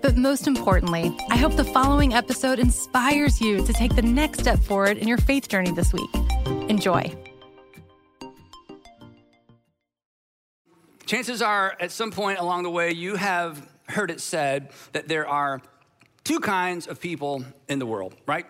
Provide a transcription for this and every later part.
But most importantly, I hope the following episode inspires you to take the next step forward in your faith journey this week. Enjoy. Chances are, at some point along the way, you have heard it said that there are two kinds of people in the world, right?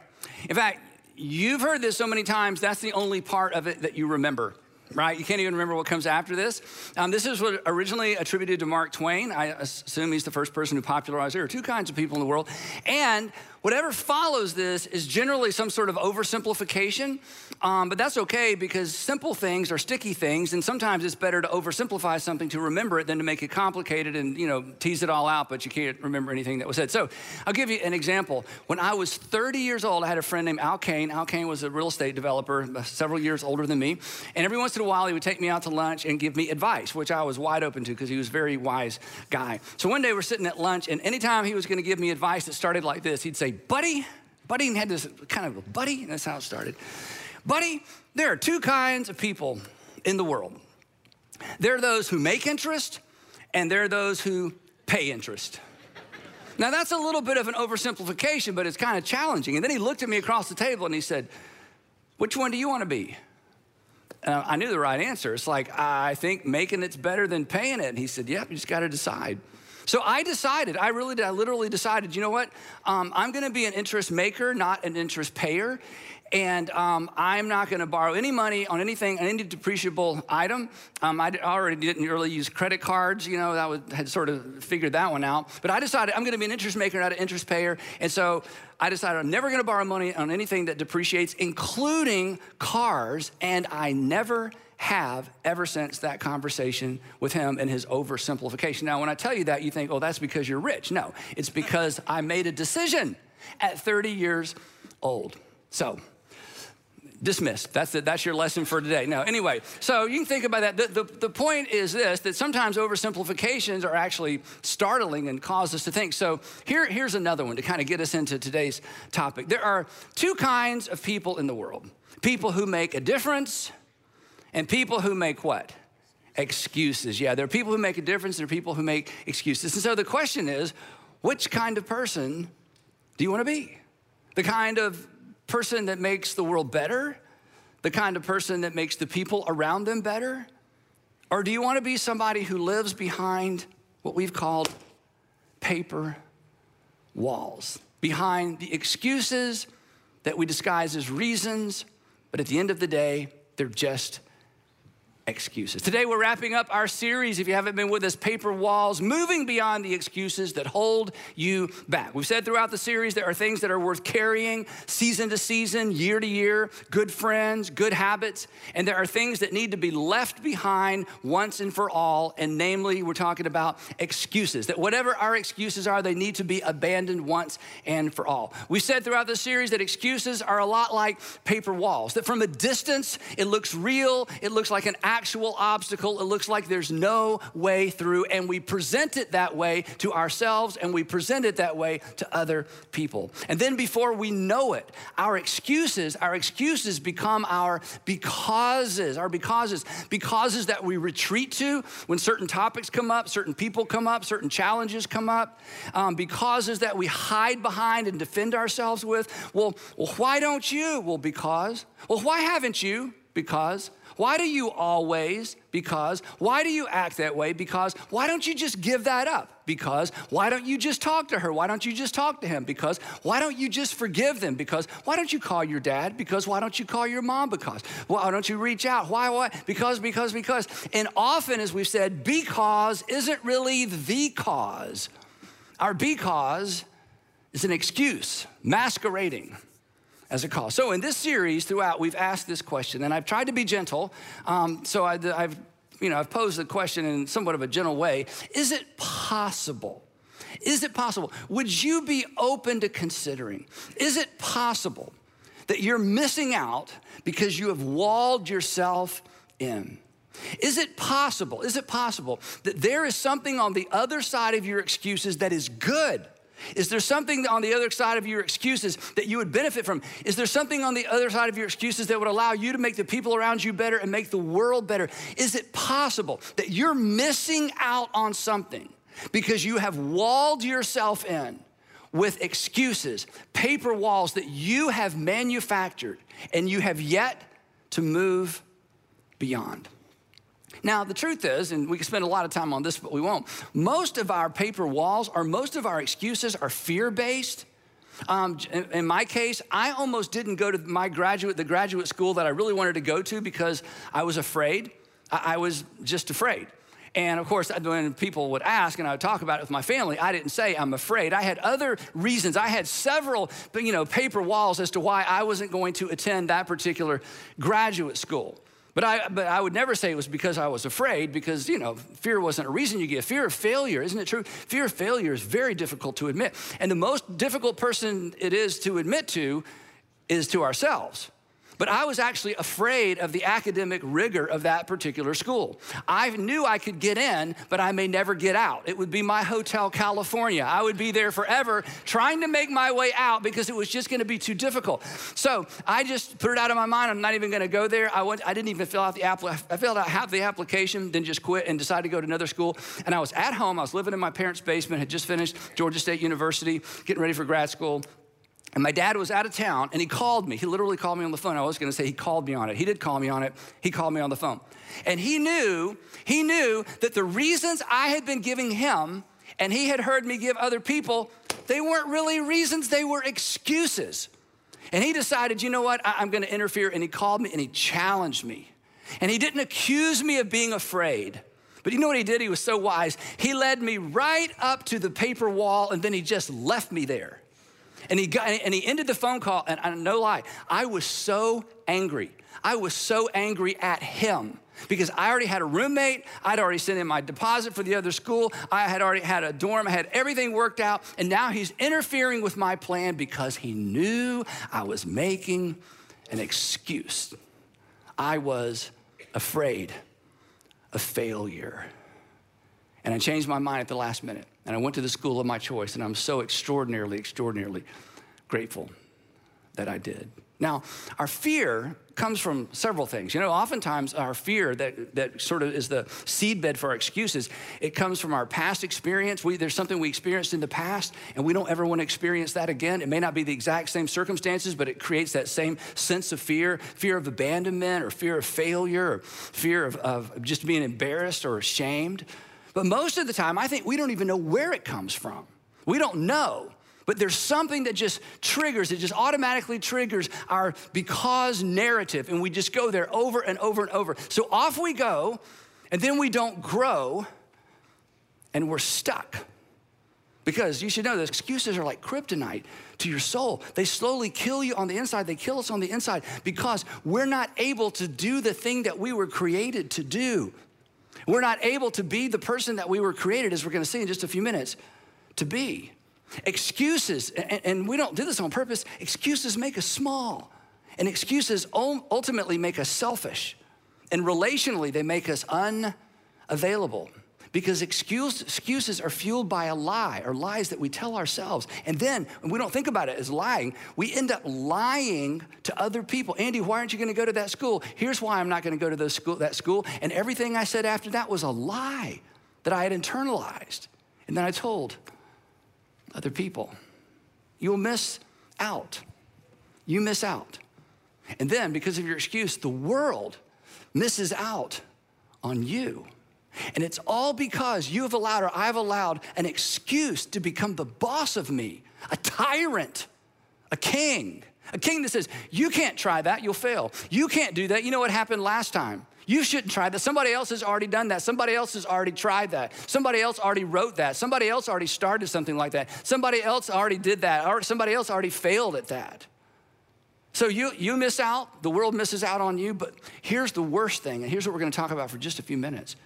In fact, you've heard this so many times, that's the only part of it that you remember right? You can't even remember what comes after this. Um, this is what originally attributed to Mark Twain. I assume he's the first person who popularized there are two kinds of people in the world. And whatever follows this is generally some sort of oversimplification, um, but that's okay because simple things are sticky things, and sometimes it's better to oversimplify something to remember it than to make it complicated and you know tease it all out, but you can't remember anything that was said. So I'll give you an example. When I was 30 years old, I had a friend named Al Kane. Al Kane was a real estate developer, uh, several years older than me, and every once in a while he would take me out to lunch and give me advice, which I was wide open to because he was a very wise guy. So one day we're sitting at lunch, and anytime he was going to give me advice that started like this, he'd say, "Buddy." Buddy had this kind of a buddy, and that's how it started. Buddy, there are two kinds of people in the world there are those who make interest, and there are those who pay interest. Now, that's a little bit of an oversimplification, but it's kind of challenging. And then he looked at me across the table and he said, Which one do you want to be? Uh, I knew the right answer. It's like, I think making it's better than paying it. And he said, Yep, you just got to decide. So I decided, I really did, I literally decided, you know what? Um, I'm gonna be an interest maker, not an interest payer. And um, I'm not going to borrow any money on anything, on any depreciable item. Um, I already didn't really use credit cards, you know, that was, had sort of figured that one out. But I decided I'm going to be an interest maker, not an interest payer. And so I decided I'm never going to borrow money on anything that depreciates, including cars. And I never have ever since that conversation with him and his oversimplification. Now, when I tell you that, you think, oh, that's because you're rich. No, it's because I made a decision at 30 years old. So, dismissed. That's, the, that's your lesson for today. No, anyway, so you can think about that. The, the, the point is this that sometimes oversimplifications are actually startling and cause us to think. So here, here's another one to kind of get us into today's topic. There are two kinds of people in the world people who make a difference and people who make what? Excuses. Yeah, there are people who make a difference, there are people who make excuses. And so the question is which kind of person do you want to be? The kind of person that makes the world better? The kind of person that makes the people around them better? Or do you want to be somebody who lives behind what we've called paper walls, behind the excuses that we disguise as reasons, but at the end of the day, they're just excuses. Today, we're wrapping up our series, if you haven't been with us, Paper Walls, moving beyond the excuses that hold you back. We've said throughout the series there are things that are worth carrying season to season, year to year, good friends, good habits, and there are things that need to be left behind once and for all. And namely, we're talking about excuses, that whatever our excuses are, they need to be abandoned once and for all. We said throughout the series that excuses are a lot like paper walls, that from a distance, it looks real, it looks like an actual obstacle. It looks like there's no way through, and we present it that way to ourselves and we present it that way to other people. And then before we know it, our excuses, our excuses become our becauses, our becauses, becauses that we retreat to when certain topics come up, certain people come up, certain challenges come up, um, becauses that we hide behind and defend ourselves with. Well, well, why don't you? Well, because. Well, why haven't you? Because. Why do you always? Because. Why do you act that way? Because. Why don't you just give that up? Because. Why don't you just talk to her? Why don't you just talk to him? Because. Why don't you just forgive them? Because. Why don't you call your dad? Because. Why don't you call your mom? Because. Why don't you reach out? Why? Why? Because, because, because. And often, as we've said, because isn't really the cause Our because is an excuse masquerading as a call. So in this series throughout, we've asked this question, and I've tried to be gentle. Um, so I, I've, you know, I've posed the question in somewhat of a gentle way. Is it possible? Is it possible? Would you be open to considering? Is it possible that you're missing out because you have walled yourself in? Is it possible? Is it possible that there is something on the other side of your excuses that is good? Is there something on the other side of your excuses that you would benefit from? Is there something on the other side of your excuses that would allow you to make the people around you better and make the world better? Is it possible that you're missing out on something because you have walled yourself in with excuses, paper walls that you have manufactured and you have yet to move beyond? Now, the truth is, and we can spend a lot of time on this, but we won't, most of our paper walls or most of our excuses are fear based. Um, in my case, I almost didn't go to my graduate, the graduate school that I really wanted to go to because I was afraid. I, I was just afraid. And of course, when people would ask and I would talk about it with my family, I didn't say I'm afraid. I had other reasons. I had several, you know, paper walls as to why I wasn't going to attend that particular graduate school. But I, but I would never say it was because I was afraid, because, you know, fear wasn't a reason you get. Fear of failure, isn't it true? Fear of failure is very difficult to admit. And the most difficult person it is to admit to is to ourselves. But I was actually afraid of the academic rigor of that particular school. I knew I could get in, but I may never get out. It would be my Hotel California. I would be there forever trying to make my way out because it was just going to be too difficult. So I just put it out of my mind. I'm not even going to go there. I, went, I didn't even fill out the app. I filled out half the application, then just quit and decided to go to another school. And I was at home. I was living in my parents' basement, had just finished Georgia State University, getting ready for grad school. And my dad was out of town and he called me. He literally called me on the phone. I was going to say he called me on it. He did call me on it. He called me on the phone. And he knew, he knew that the reasons I had been giving him and he had heard me give other people, they weren't really reasons, they were excuses. And he decided, you know what, I, am going to interfere. And he called me and he challenged me. And he didn't accuse me of being afraid. But you know what he did? He was so wise. He led me right up to the paper wall and then he just left me there. And he, got, and he ended the phone call, and, and no lie, I was so angry. I was so angry at him because I already had a roommate. I'd already sent in my deposit for the other school. I had already had a dorm. I had everything worked out. And now he's interfering with my plan because he knew I was making an excuse. I was afraid of failure. And I changed my mind at the last minute. And I went to the school of my choice. And I'm so extraordinarily, extraordinarily grateful that I did. Now, our fear comes from several things. You know, oftentimes our fear that, that sort of is the seedbed for our excuses, it comes from our past experience. We, there's something we experienced in the past, and we don't ever want to experience that again. It may not be the exact same circumstances, but it creates that same sense of fear fear of abandonment, or fear of failure, or fear of, of just being embarrassed or ashamed. But most of the time, I think we don't even know where it comes from. We don't know. But there's something that just triggers, it just automatically triggers our because narrative, and we just go there over and over and over. So off we go, and then we don't grow, and we're stuck. Because you should know that excuses are like kryptonite to your soul. They slowly kill you on the inside, they kill us on the inside because we're not able to do the thing that we were created to do. We're not able to be the person that we were created, as we're going to see in just a few minutes, to be. Excuses, and we don't do this on purpose, excuses make us small. And excuses ultimately make us selfish. And relationally, they make us unavailable because excuse, excuses are fueled by a lie or lies that we tell ourselves. And then, when we don't think about it as lying, we end up lying to other people. Andy, why aren't you going to go to that school? Here's why I'm not going to go to school, that school. And everything I said after that was a lie that I had internalized. And then I told other people. You'll miss out. You miss out. And then, because of your excuse, the world misses out on you. And it's all because you have allowed or I've allowed an excuse to become the boss of me, a tyrant, a king, a king that says, You can't try that, you'll fail. You can't do that. You know what happened last time? You shouldn't try that. Somebody else has already done that. Somebody else has already tried that. Somebody else already wrote that. Somebody else already started something like that. Somebody else already did that. Or somebody else already failed at that. So you, you miss out, the world misses out on you, but here's the worst thing, and here's what we're gonna talk about for just a few minutes.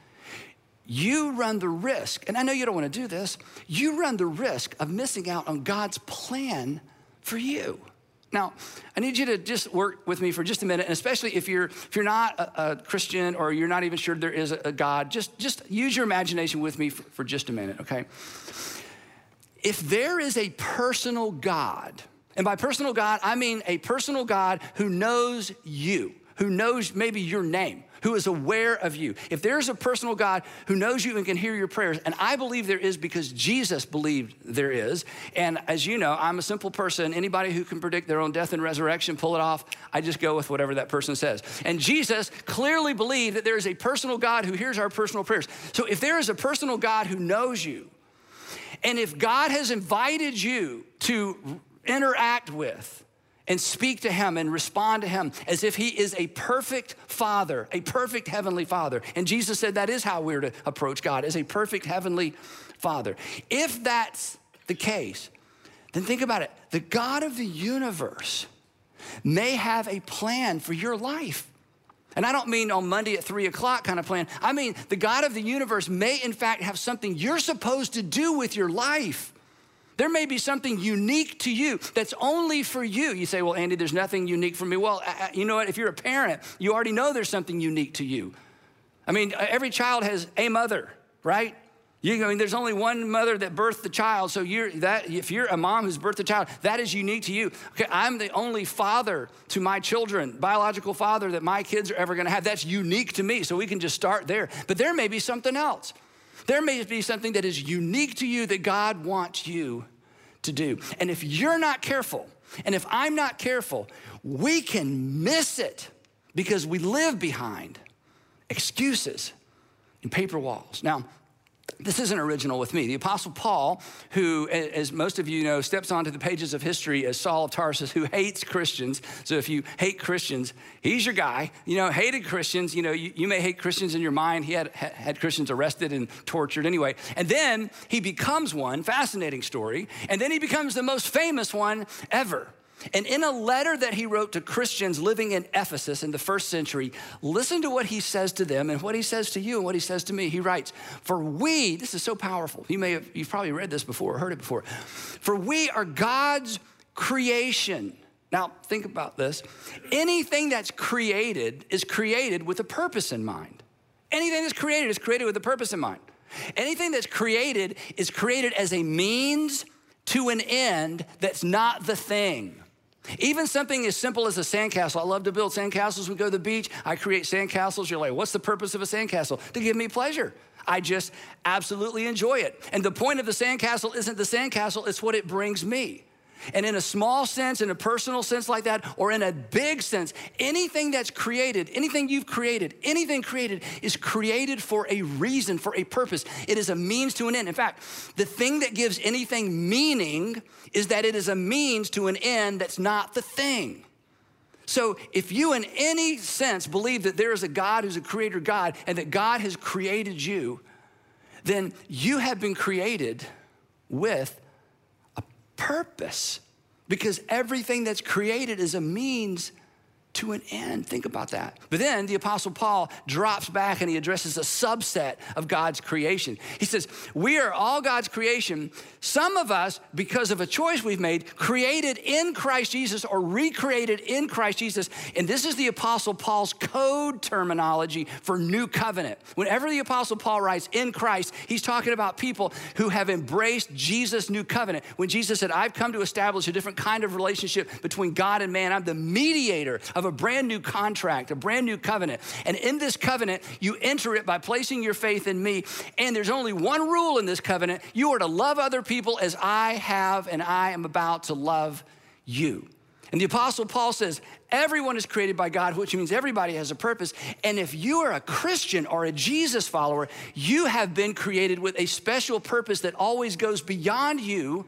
You run the risk, and I know you don't wanna do this, you run the risk of missing out on God's plan for you. Now, I need you to just work with me for just a minute, and especially if you're if you're not a, a Christian or you're not even sure there is a, a God, just just use your imagination with me for, for just a minute, okay? If there is a personal God, and by personal God, I mean a personal God who knows you, who knows maybe your name, who is aware of you. If there's a personal God who knows you and can hear your prayers, and I believe there is because Jesus believed there is, and as you know, I'm a simple person. Anybody who can predict their own death and resurrection, pull it off, I just go with whatever that person says. And Jesus clearly believed that there is a personal God who hears our personal prayers. So if there is a personal God who knows you, and if God has invited you to interact with and speak to him and respond to him as if he is a perfect father, a perfect heavenly father. And Jesus said that is how we're to approach God as a perfect heavenly father. If that's the case, then think about it. The God of the universe may have a plan for your life. And I don't mean on Monday at three o'clock kind of plan. I mean, the God of the universe may, in fact, have something you're supposed to do with your life. There may be something unique to you that's only for you. You say, Well, Andy, there's nothing unique for me. Well, you know what? If you're a parent, you already know there's something unique to you. I mean, uh, every child has a mother, right? You, I mean, there's only one mother that birthed the child, so you're that. If you're a mom who's birthed a child, that is unique to you. Okay, I'm the only father to my children, biological father that my kids are ever going to have. That's unique to me, so we can just start there. But there may be something else. There may be something that is unique to you that God wants you to do. And if you're not careful, and if I'm not careful, we can miss it because we live behind excuses and paper walls. Now, this isn't original with me. The Apostle Paul, who, as most of you know, steps onto the pages of history as Saul of Tarsus, who hates Christians. So if you hate Christians, he's your guy. You know, hated Christians. You know, you, you may hate Christians in your mind. He had, had Christians arrested and tortured anyway. And then he becomes one, fascinating story. And then he becomes the most famous one ever. And in a letter that he wrote to Christians living in Ephesus in the first century, listen to what he says to them and what he says to you and what he says to me. He writes, For we, this is so powerful. You may have, you've probably read this before or heard it before. For we are God's creation. Now, think about this. Anything that's created is created with a purpose in mind. Anything that's created is created with a purpose in mind. Anything that's created is created as a means to an end that's not the thing. Even something as simple as a sandcastle. I love to build sandcastles. We go to the beach, I create sandcastles. You're like, what's the purpose of a sandcastle? To give me pleasure. I just absolutely enjoy it. And the point of the sandcastle isn't the sandcastle, it's what it brings me. And in a small sense, in a personal sense like that, or in a big sense, anything that's created, anything you've created, anything created is created for a reason, for a purpose. It is a means to an end. In fact, the thing that gives anything meaning is that it is a means to an end that's not the thing. So, if you in any sense believe that there is a God who's a creator God and that God has created you, then you have been created with purpose. Because everything that's created is a means to an end. Think about that. But then the Apostle Paul drops back and he addresses a subset of God's creation. He says, We are all God's creation. Some of us, because of a choice we've made, created in Christ Jesus or recreated in Christ Jesus. And this is the Apostle Paul's code terminology for new covenant. Whenever the Apostle Paul writes in Christ, he's talking about people who have embraced Jesus' new covenant. When Jesus said, I've come to establish a different kind of relationship between God and man, I'm the mediator of of a brand new contract, a brand new covenant. And in this covenant, you enter it by placing your faith in me. And there's only one rule in this covenant you are to love other people as I have and I am about to love you. And the Apostle Paul says, everyone is created by God, which means everybody has a purpose. And if you are a Christian or a Jesus follower, you have been created with a special purpose that always goes beyond you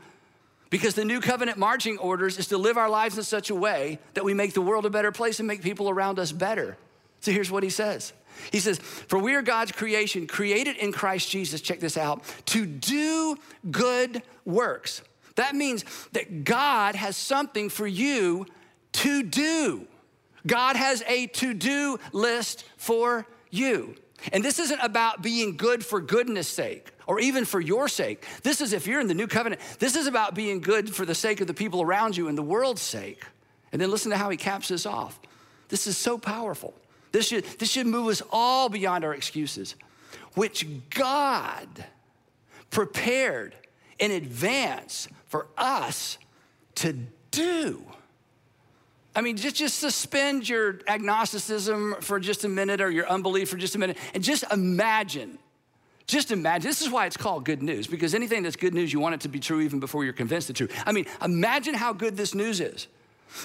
because the new covenant marching orders is to live our lives in such a way that we make the world a better place and make people around us better. So here's what he says He says, For we are God's creation, created in Christ Jesus, check this out, to do good works. That means that God has something for you to do. God has a to do list for you. And this isn't about being good for goodness sake or even for your sake. This is, if you're in the new covenant, this is about being good for the sake of the people around you and the world's sake. And then listen to how he caps this off. This is so powerful. This should, this should move us all beyond our excuses, which God prepared in advance for us to do. I mean, just, just suspend your agnosticism for just a minute or your unbelief for just a minute and just imagine. Just imagine. This is why it's called good news, because anything that's good news, you want it to be true even before you're convinced it's true. I mean, imagine how good this news is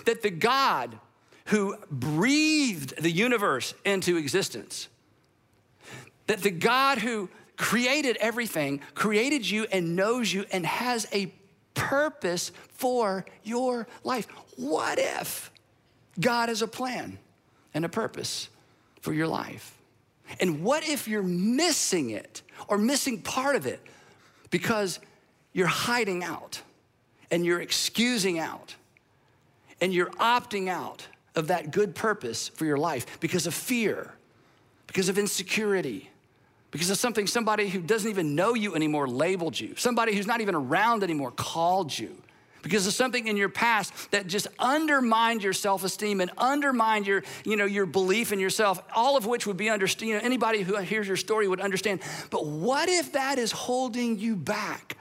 that the God who breathed the universe into existence, that the God who created everything, created you and knows you and has a purpose for your life. What if God has a plan and a purpose for your life. And what if you're missing it or missing part of it because you're hiding out and you're excusing out and you're opting out of that good purpose for your life because of fear, because of insecurity, because of something somebody who doesn't even know you anymore labeled you, somebody who's not even around anymore called you because of something in your past that just undermined your self-esteem and undermined your, you know, your belief in yourself, all of which would be understood. You know, anybody who hears your story would understand. But what if that is holding you back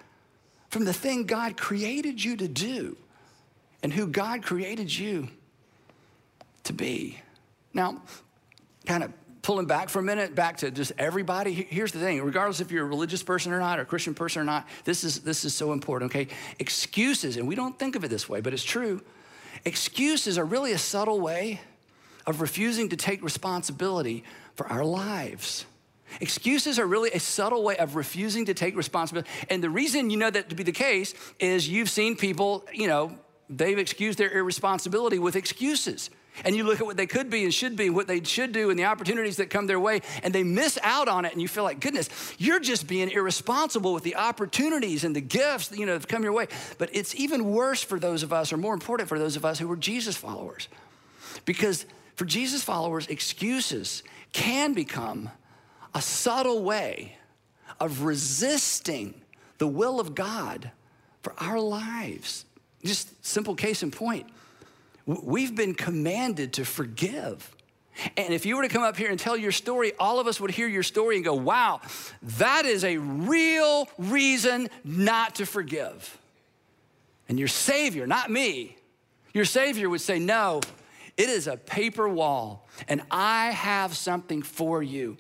from the thing God created you to do and who God created you to be? Now, kind of pulling back for a minute, back to just everybody. Here's the thing, regardless if you're a religious person or not, or a Christian person or not, this is, this is so important, okay? Excuses, and we don't think of it this way, but it's true. Excuses are really a subtle way of refusing to take responsibility for our lives. Excuses are really a subtle way of refusing to take responsibility. And the reason you know that to be the case is you've seen people, you know, they've excused their irresponsibility with excuses and you look at what they could be and should be, what they should do, and the opportunities that come their way, and they miss out on it, and you feel like, goodness, you're just being irresponsible with the opportunities and the gifts you know that come your way. But it's even worse for those of us, or more important for those of us who are Jesus followers, because for Jesus followers, excuses can become a subtle way of resisting the will of God for our lives. Just simple case in point. We've been commanded to forgive. And if you were to come up here and tell your story, all of us would hear your story and go, wow, that is a real reason not to forgive. And your Savior, not me, your Savior would say, no, it is a paper wall, and I have something for you.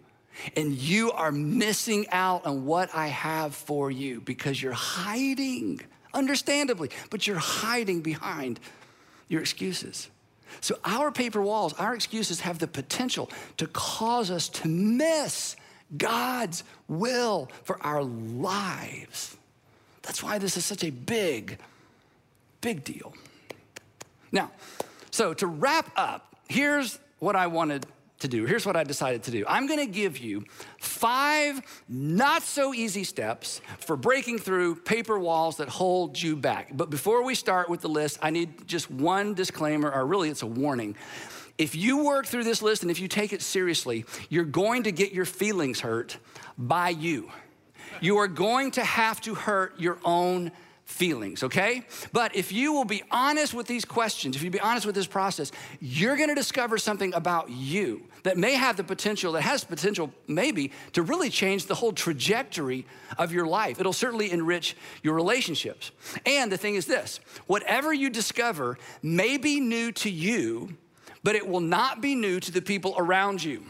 And you are missing out on what I have for you because you're hiding, understandably, but you're hiding behind your excuses. So, our paper walls, our excuses have the potential to cause us to miss God's will for our lives. That's why this is such a big, big deal. Now, so to wrap up, here's what I wanted to do. Here's what I decided to do I'm gonna give you five not so easy steps for breaking through paper walls that hold you back. But before we start with the list, I need just one disclaimer, or really it's a warning. If you work through this list and if you take it seriously, you're going to get your feelings hurt by you. You are going to have to hurt your own feelings, okay? But if you will be honest with these questions, if you be honest with this process, you're gonna discover something about you that may have the potential, that has potential maybe to really change the whole trajectory of your life. It'll certainly enrich your relationships. And the thing is this whatever you discover may be new to you, but it will not be new to the people around you.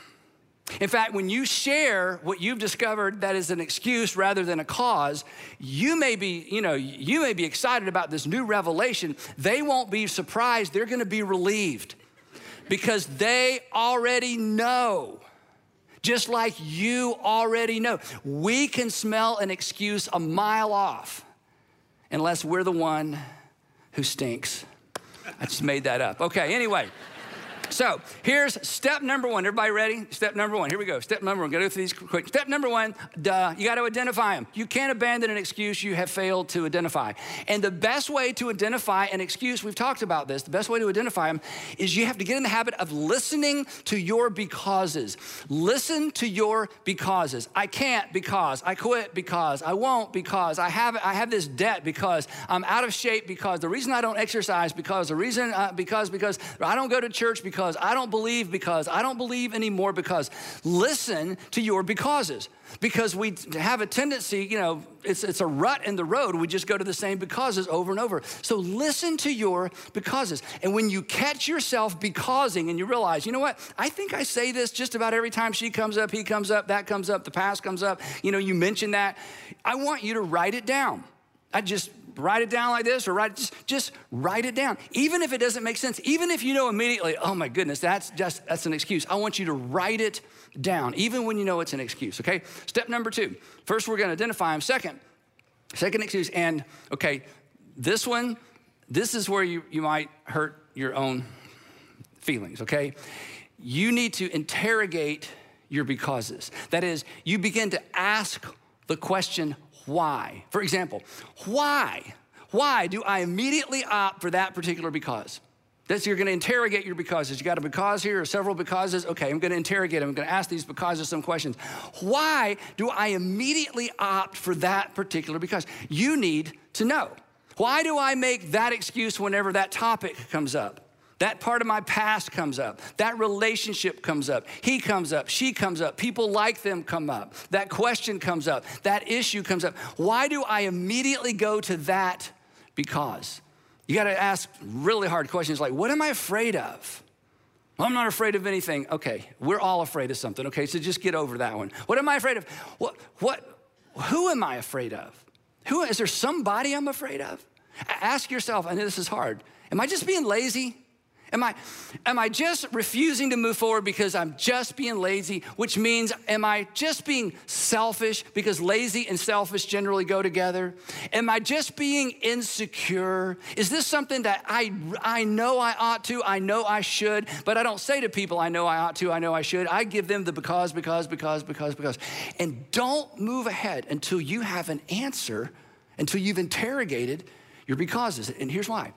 In fact, when you share what you've discovered that is an excuse rather than a cause, you may be, you know, you may be excited about this new revelation. They won't be surprised, they're going to be relieved because they already know. Just like you already know. We can smell an excuse a mile off unless we're the one who stinks. I just made that up. Okay, anyway. So here's step number one. Everybody ready? Step number one. Here we go. Step number one. Gotta go through these quick. Step number one, duh, you gotta identify them. You can't abandon an excuse you have failed to identify. And the best way to identify an excuse, we've talked about this, the best way to identify them is you have to get in the habit of listening to your becauses. Listen to your becauses. I can't because, I quit because, I won't because, I have, I have this debt because, I'm out of shape because, the reason I don't exercise because, the reason, uh, because, because, I don't go to church because, because, I don't believe because, I don't believe anymore because. Listen to your becauses because we have a tendency, you know, it's, it's a rut in the road. We just go to the same becauses over and over. So listen to your becauses. And when you catch yourself becausing and you realize, you know what, I think I say this just about every time she comes up, he comes up, that comes up, the past comes up, you know, you mention that. I want you to write it down. I just write it down like this or write just, just write it down. Even if it doesn't make sense even if you know immediately oh my goodness that's just that's an excuse. I want you to write it down even when you know it's an excuse okay? Step number two. First we're going to identify them. Second second excuse and okay this one this is where you, you might hurt your own feelings okay? You need to interrogate your becauses. That is you begin to ask the question why. For example, why? Why do I immediately opt for that particular because? That's you're to interrogate your becauses. You got a because here or several becauses. Okay, I'm to interrogate them. I'm to ask these becauses some questions. Why do I immediately opt for that particular because? You need to know. Why do I make that excuse whenever that topic comes up? That part of my past comes up. That relationship comes up. He comes up. She comes up. People like them come up. That question comes up. That issue comes up. Why do I immediately go to that because? You got to ask really hard questions like, what am I afraid of? Well, I'm not afraid of anything. Okay, we're all afraid of something. Okay, so just get over that one. What am I afraid of? What, what, who am I afraid of? Who, is there somebody I'm afraid of? Ask yourself, I know this is hard. Am I just being lazy? Am I, am I just refusing to move forward because I'm just being lazy, which means am I just being selfish because lazy and selfish generally go together? Am I just being insecure? Is this something that I, I know I ought to, I know I should, but I don't say to people, I know I ought to, I know I should. I give them the because, because, because, because, because. And don't move ahead until you have an answer, until you've interrogated your becauses. And here's why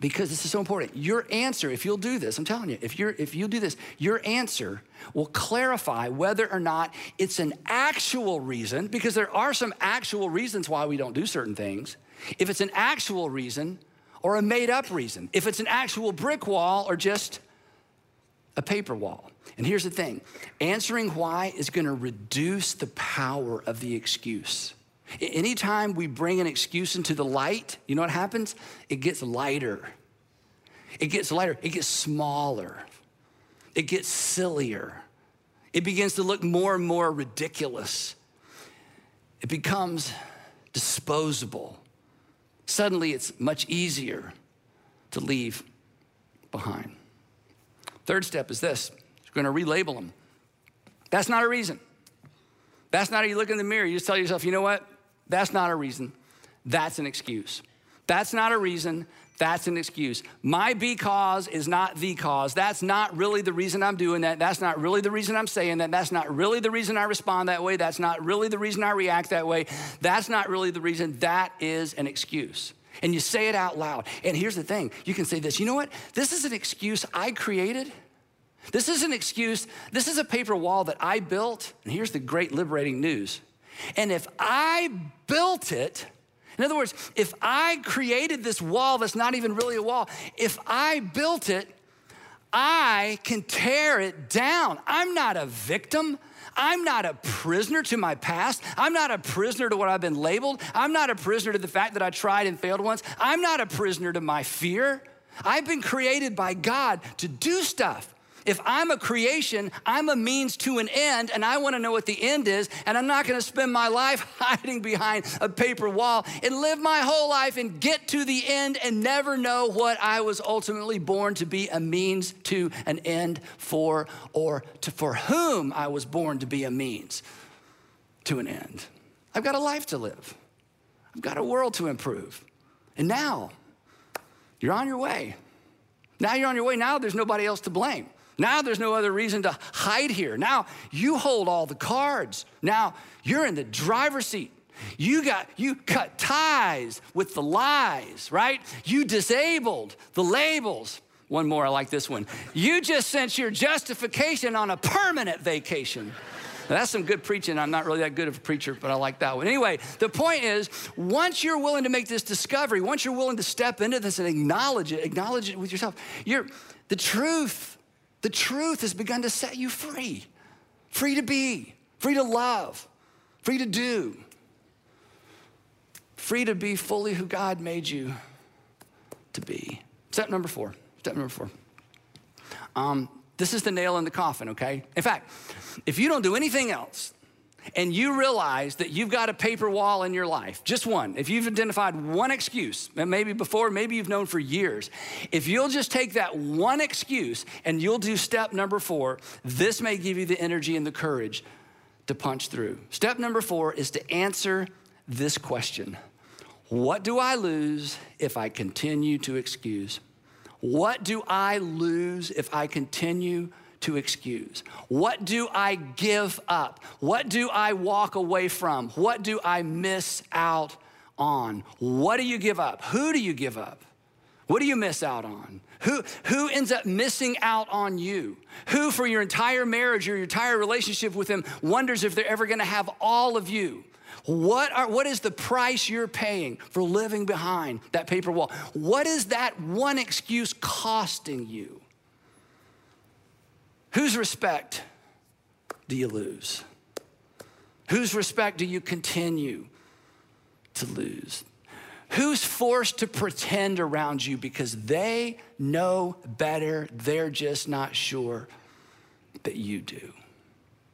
because this is so important. Your answer, if you'll do this, I'm telling you, if you're if you do this, your answer will clarify whether or not it's an actual reason, because there are some actual reasons why we don't do certain things. If it's an actual reason or a made-up reason, if it's an actual brick wall or just a paper wall. And here's the thing answering why is gonna reduce the power of the excuse. Anytime we bring an excuse into the light, you know what happens? It gets lighter. It gets lighter. It gets smaller. It gets sillier. It begins to look more and more ridiculous. It becomes disposable. Suddenly, it's much easier to leave behind. Third step is this you're going to relabel them. That's not a reason. That's not how you look in the mirror. You just tell yourself, you know what? That's not a reason. That's an excuse. That's not a reason. That's an excuse. My because is not the cause. That's not really the reason I'm doing that. That's not really the reason I'm saying that. That's not really the reason I respond that way. That's not really the reason I react that way. That's not really the reason. That is an excuse. And you say it out loud. And here's the thing you can say this you know what? This is an excuse I created. This is an excuse. This is a paper wall that I built. And here's the great liberating news and if I built it, in other words, if I created this wall that's not even really a wall, if I built it, I can tear it down. I'm not a victim. I'm not a prisoner to my past. I'm not a prisoner to what I've been labeled. I'm not a prisoner to the fact that I tried and failed once. I'm not a prisoner to my fear. I've been created by God to do stuff. If I'm a creation, I'm a means to an end, and I want to know what the end is, and I'm not going to spend my life hiding behind a paper wall and live my whole life and get to the end and never know what I was ultimately born to be a means to an end for, or to, for whom I was born to be a means to an end. I've got a life to live. I've got a world to improve. And now, you're on your way. Now you're on your way. Now there's nobody else to blame. Now there's no other reason to hide here. Now you hold all the cards. Now you're in the driver's seat. You got you cut ties with the lies, right? You disabled the labels. One more, I like this one. You just sent your justification on a permanent vacation. Now, that's some good preaching. I'm not really that good of a preacher, but I like that one. Anyway, the point is once you're willing to make this discovery, once you're willing to step into this and acknowledge it, acknowledge it with yourself, you're, the truth, the truth has begun to set you free. Free to be, free to love, free to do, free to be fully who God made you to be. Step number four. Step number four. Um, this is the nail in the coffin, okay? In fact, if you don't do anything else, and you realize that you've got a paper wall in your life, just one, if you've identified one excuse, maybe before, maybe you've known for years, if you'll just take that one excuse and you'll do step number four, this may give you the energy and the courage to punch through. Step number four is to answer this question What do I lose if I continue to excuse? What do I lose if I continue to excuse? What do I give up? What do I walk away from? What do I miss out on? What do you give up? Who do you give up? What do you miss out on? Who, who ends up missing out on you? Who, for your entire marriage or your entire relationship with them, wonders if they're ever gonna have all of you? What, are, what is the price you're paying for living behind that paper wall? What is that one excuse costing you? Whose respect do you lose? Whose respect do you continue to lose? Who's forced to pretend around you because they know better, they're just not sure that you do?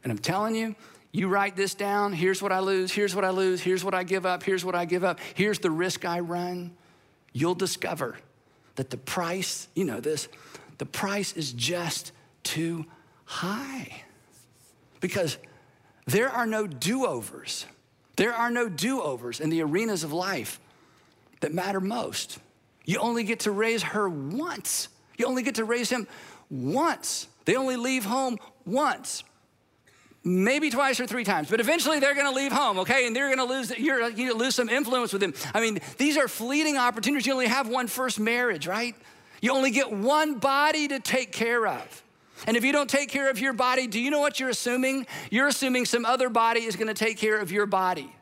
And I'm telling you, you write this down. Here's what I lose. Here's what I lose. Here's what I give up. Here's what I give up. Here's the risk I run. You'll discover that the price, you know this, the price is just too high. Because there are no do overs. There are no do overs in the arenas of life that matter most. You only get to raise her once. You only get to raise him once. They only leave home once maybe twice or three times, but eventually they're to leave home, okay? And they're to lose you're you lose some influence with them. I mean, these are fleeting opportunities. You only have one first marriage, right? You only get one body to take care of. And if you don't take care of your body, do you know what you're assuming? You're assuming some other body is going to take care of your body.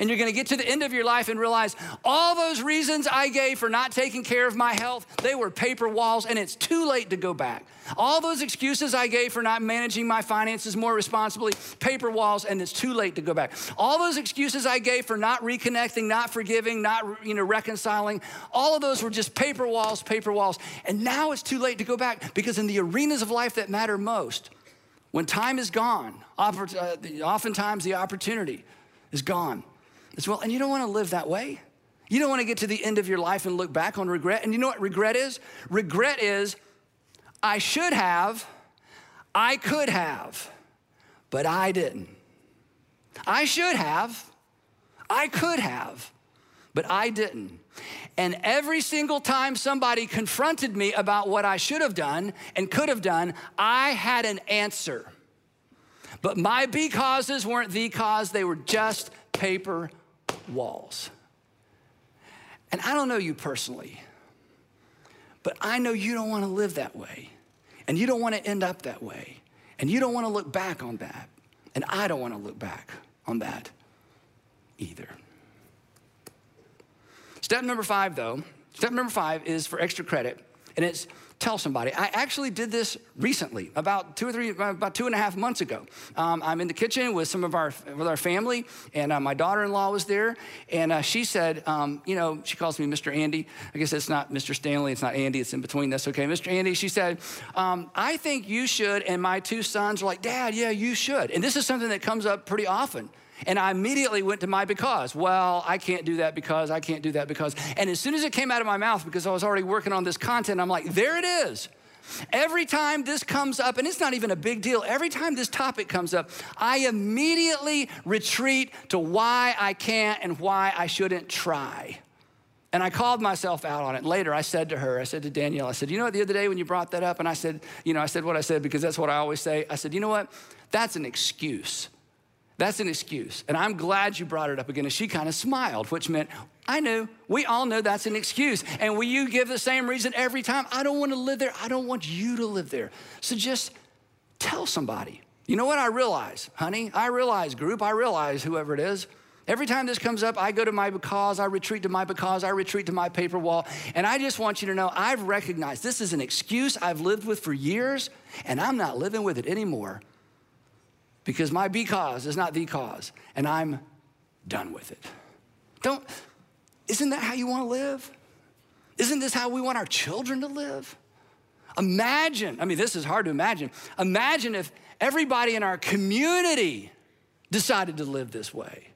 And you're gonna get to the end of your life and realize all those reasons I gave for not taking care of my health, they were paper walls, and it's too late to go back. All those excuses I gave for not managing my finances more responsibly, paper walls, and it's too late to go back. All those excuses I gave for not reconnecting, not forgiving, not you know, reconciling, all of those were just paper walls, paper walls. And now it's too late to go back because in the arenas of life that matter most, when time is gone, uh, oftentimes the opportunity is gone as well. And you don't want to live that way. You don't want to get to the end of your life and look back on regret. And you know what regret is? Regret is, I should have, I could have, but I didn't. I should have, I could have, but I didn't. And every single time somebody confronted me about what I should have done and could have done, I had an answer. But my becauses weren't the cause, they were just paper walls. And I don't know you personally, but I know you don't want to live that way. And you don't want to end up that way. And you don't want to look back on that. And I don't want to look back on that either. Step number five, though, step number five is for extra credit, and it's tell somebody. I actually did this recently, about two or three, about two and a half months ago. Um, I'm in the kitchen with some of our with our family, and uh, my daughter-in-law was there, and uh, she said, um, you know, she calls me Mr. Andy. I guess it's not Mr. Stanley, it's not Andy, it's in between. That's okay, Mr. Andy. She said, um, I think you should, and my two sons were like, Dad, yeah, you should. And this is something that comes up pretty often. And I immediately went to my because. Well, I can't do that because, I can't do that because. And as soon as it came out of my mouth, because I was already working on this content, I'm like, there it is. Every time this comes up, and it's not even a big deal, every time this topic comes up, I immediately retreat to why I can't and why I shouldn't try. And I called myself out on it. Later, I said to her, I said to Danielle, I said, you know what, the other day when you brought that up, and I said, you know, I said what I said because that's what I always say. I said, you know what, that's an excuse. That's an excuse. And I'm glad you brought it up again. And she kind of smiled, which meant, I knew. We all know that's an excuse. And will you give the same reason every time? I don't want to live there. I don't want you to live there. So just tell somebody. You know what I realize, honey? I realize, group, I realize, whoever it is. Every time this comes up, I go to my because, I retreat to my because, I retreat to my paper wall. And I just want you to know I've recognized this is an excuse I've lived with for years, and I'm not living with it anymore because my because is not the cause, and I'm done with it. Don't, isn't that how you want to live? Isn't this how we want our children to live? Imagine, I mean, this is hard to imagine. Imagine if everybody in our community decided to live this way.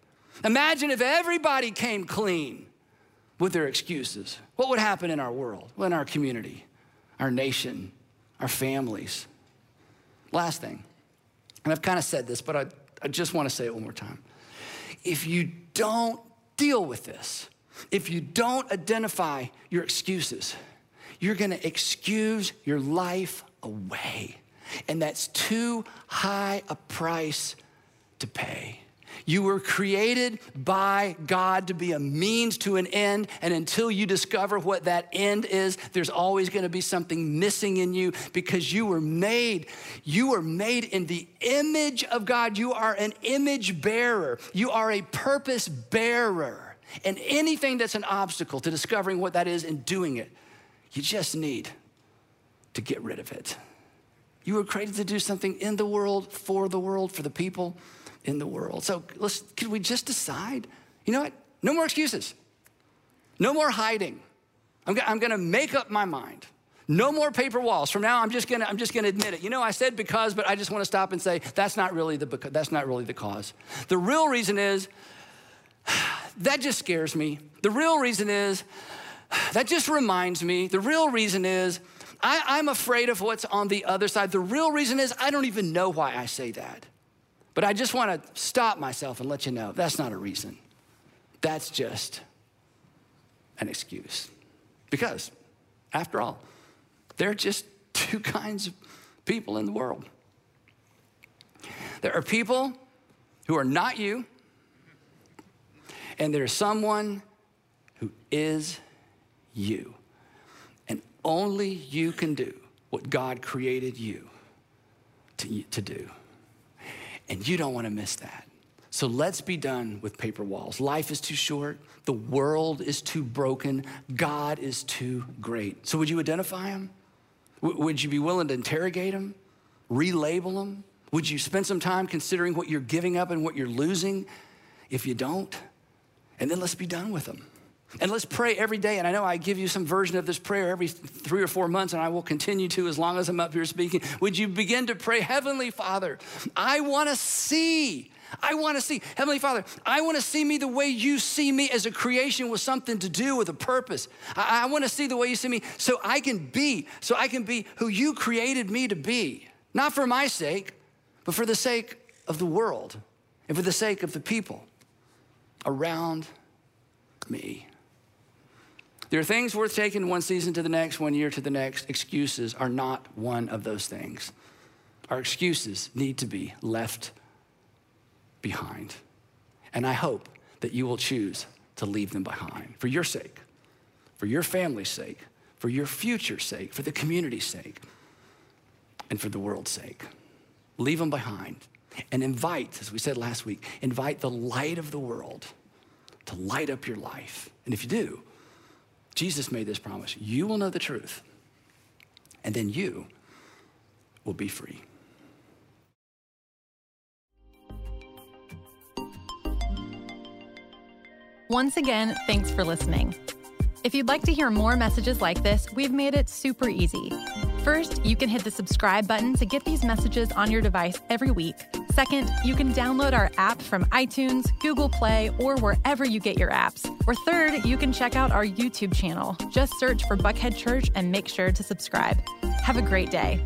Imagine if everybody came clean with their excuses. What would happen in our world, in our community, our nation, our families? Last thing, and I've kind of said this, but I, I just want to say it one more time. If you don't deal with this, if you don't identify your excuses, you're going to excuse your life away. And that's too high a price to pay. You were created by God to be a means to an end. And until you discover what that end is, there's always going to be something missing in you because you were made. You were made in the image of God. You are an image bearer, you are a purpose bearer. And anything that's an obstacle to discovering what that is and doing it, you just need to get rid of it. You were created to do something in the world, for the world, for the people in the world. So let's, could we just decide? You know what? No more excuses. No more hiding. I'm, I'm gonna make up my mind. No more paper walls. From now, I'm just gonna, I'm just gonna admit it. You know, I said because, but I just wanna stop and say that's not really the, that's not really the cause. The real reason is that just scares me. The real reason is that just reminds me. The real reason is I, am afraid of what's on the other side. The real reason is I don't even know why I say that. But I just want to stop myself and let you know that's not a reason. That's just an excuse. Because, after all, there are just two kinds of people in the world. There are people who are not you, and there's someone who is you. And only you can do what God created you to, to do. And you don't want to miss that. So let's be done with paper walls. Life is too short. The world is too broken. God is too great. So would you identify him? W- would you be willing to interrogate him? Relabel him? Would you spend some time considering what you're giving up and what you're losing if you don't? And then let's be done with them. And let's pray every day. And I know I give you some version of this prayer every three or four months, and I will continue to as long as I'm up here speaking. Would you begin to pray, Heavenly Father, I want to see. I want to see, Heavenly Father, I want to see me the way you see me as a creation with something to do, with a purpose. I, I want to see the way you see me so I can be, so I can be who you created me to be. Not for my sake, but for the sake of the world and for the sake of the people around me. There are things worth taking one season to the next, one year to the next. Excuses are not one of those things. Our excuses need to be left behind. And I hope that you will choose to leave them behind for your sake, for your family's sake, for your future's sake, for the community's sake, and for the world's sake. Leave them behind and invite, as we said last week, invite the light of the world to light up your life. And if you do, Jesus made this promise you will know the truth, and then you will be free. Once again, thanks for listening. If you'd like to hear more messages like this, we've made it super easy. First, you can hit the subscribe button to get these messages on your device every week. Second, you can download our app from iTunes, Google Play, or wherever you get your apps. Or third, you can check out our YouTube channel. Just search for Buckhead Church and make sure to subscribe. Have a great day.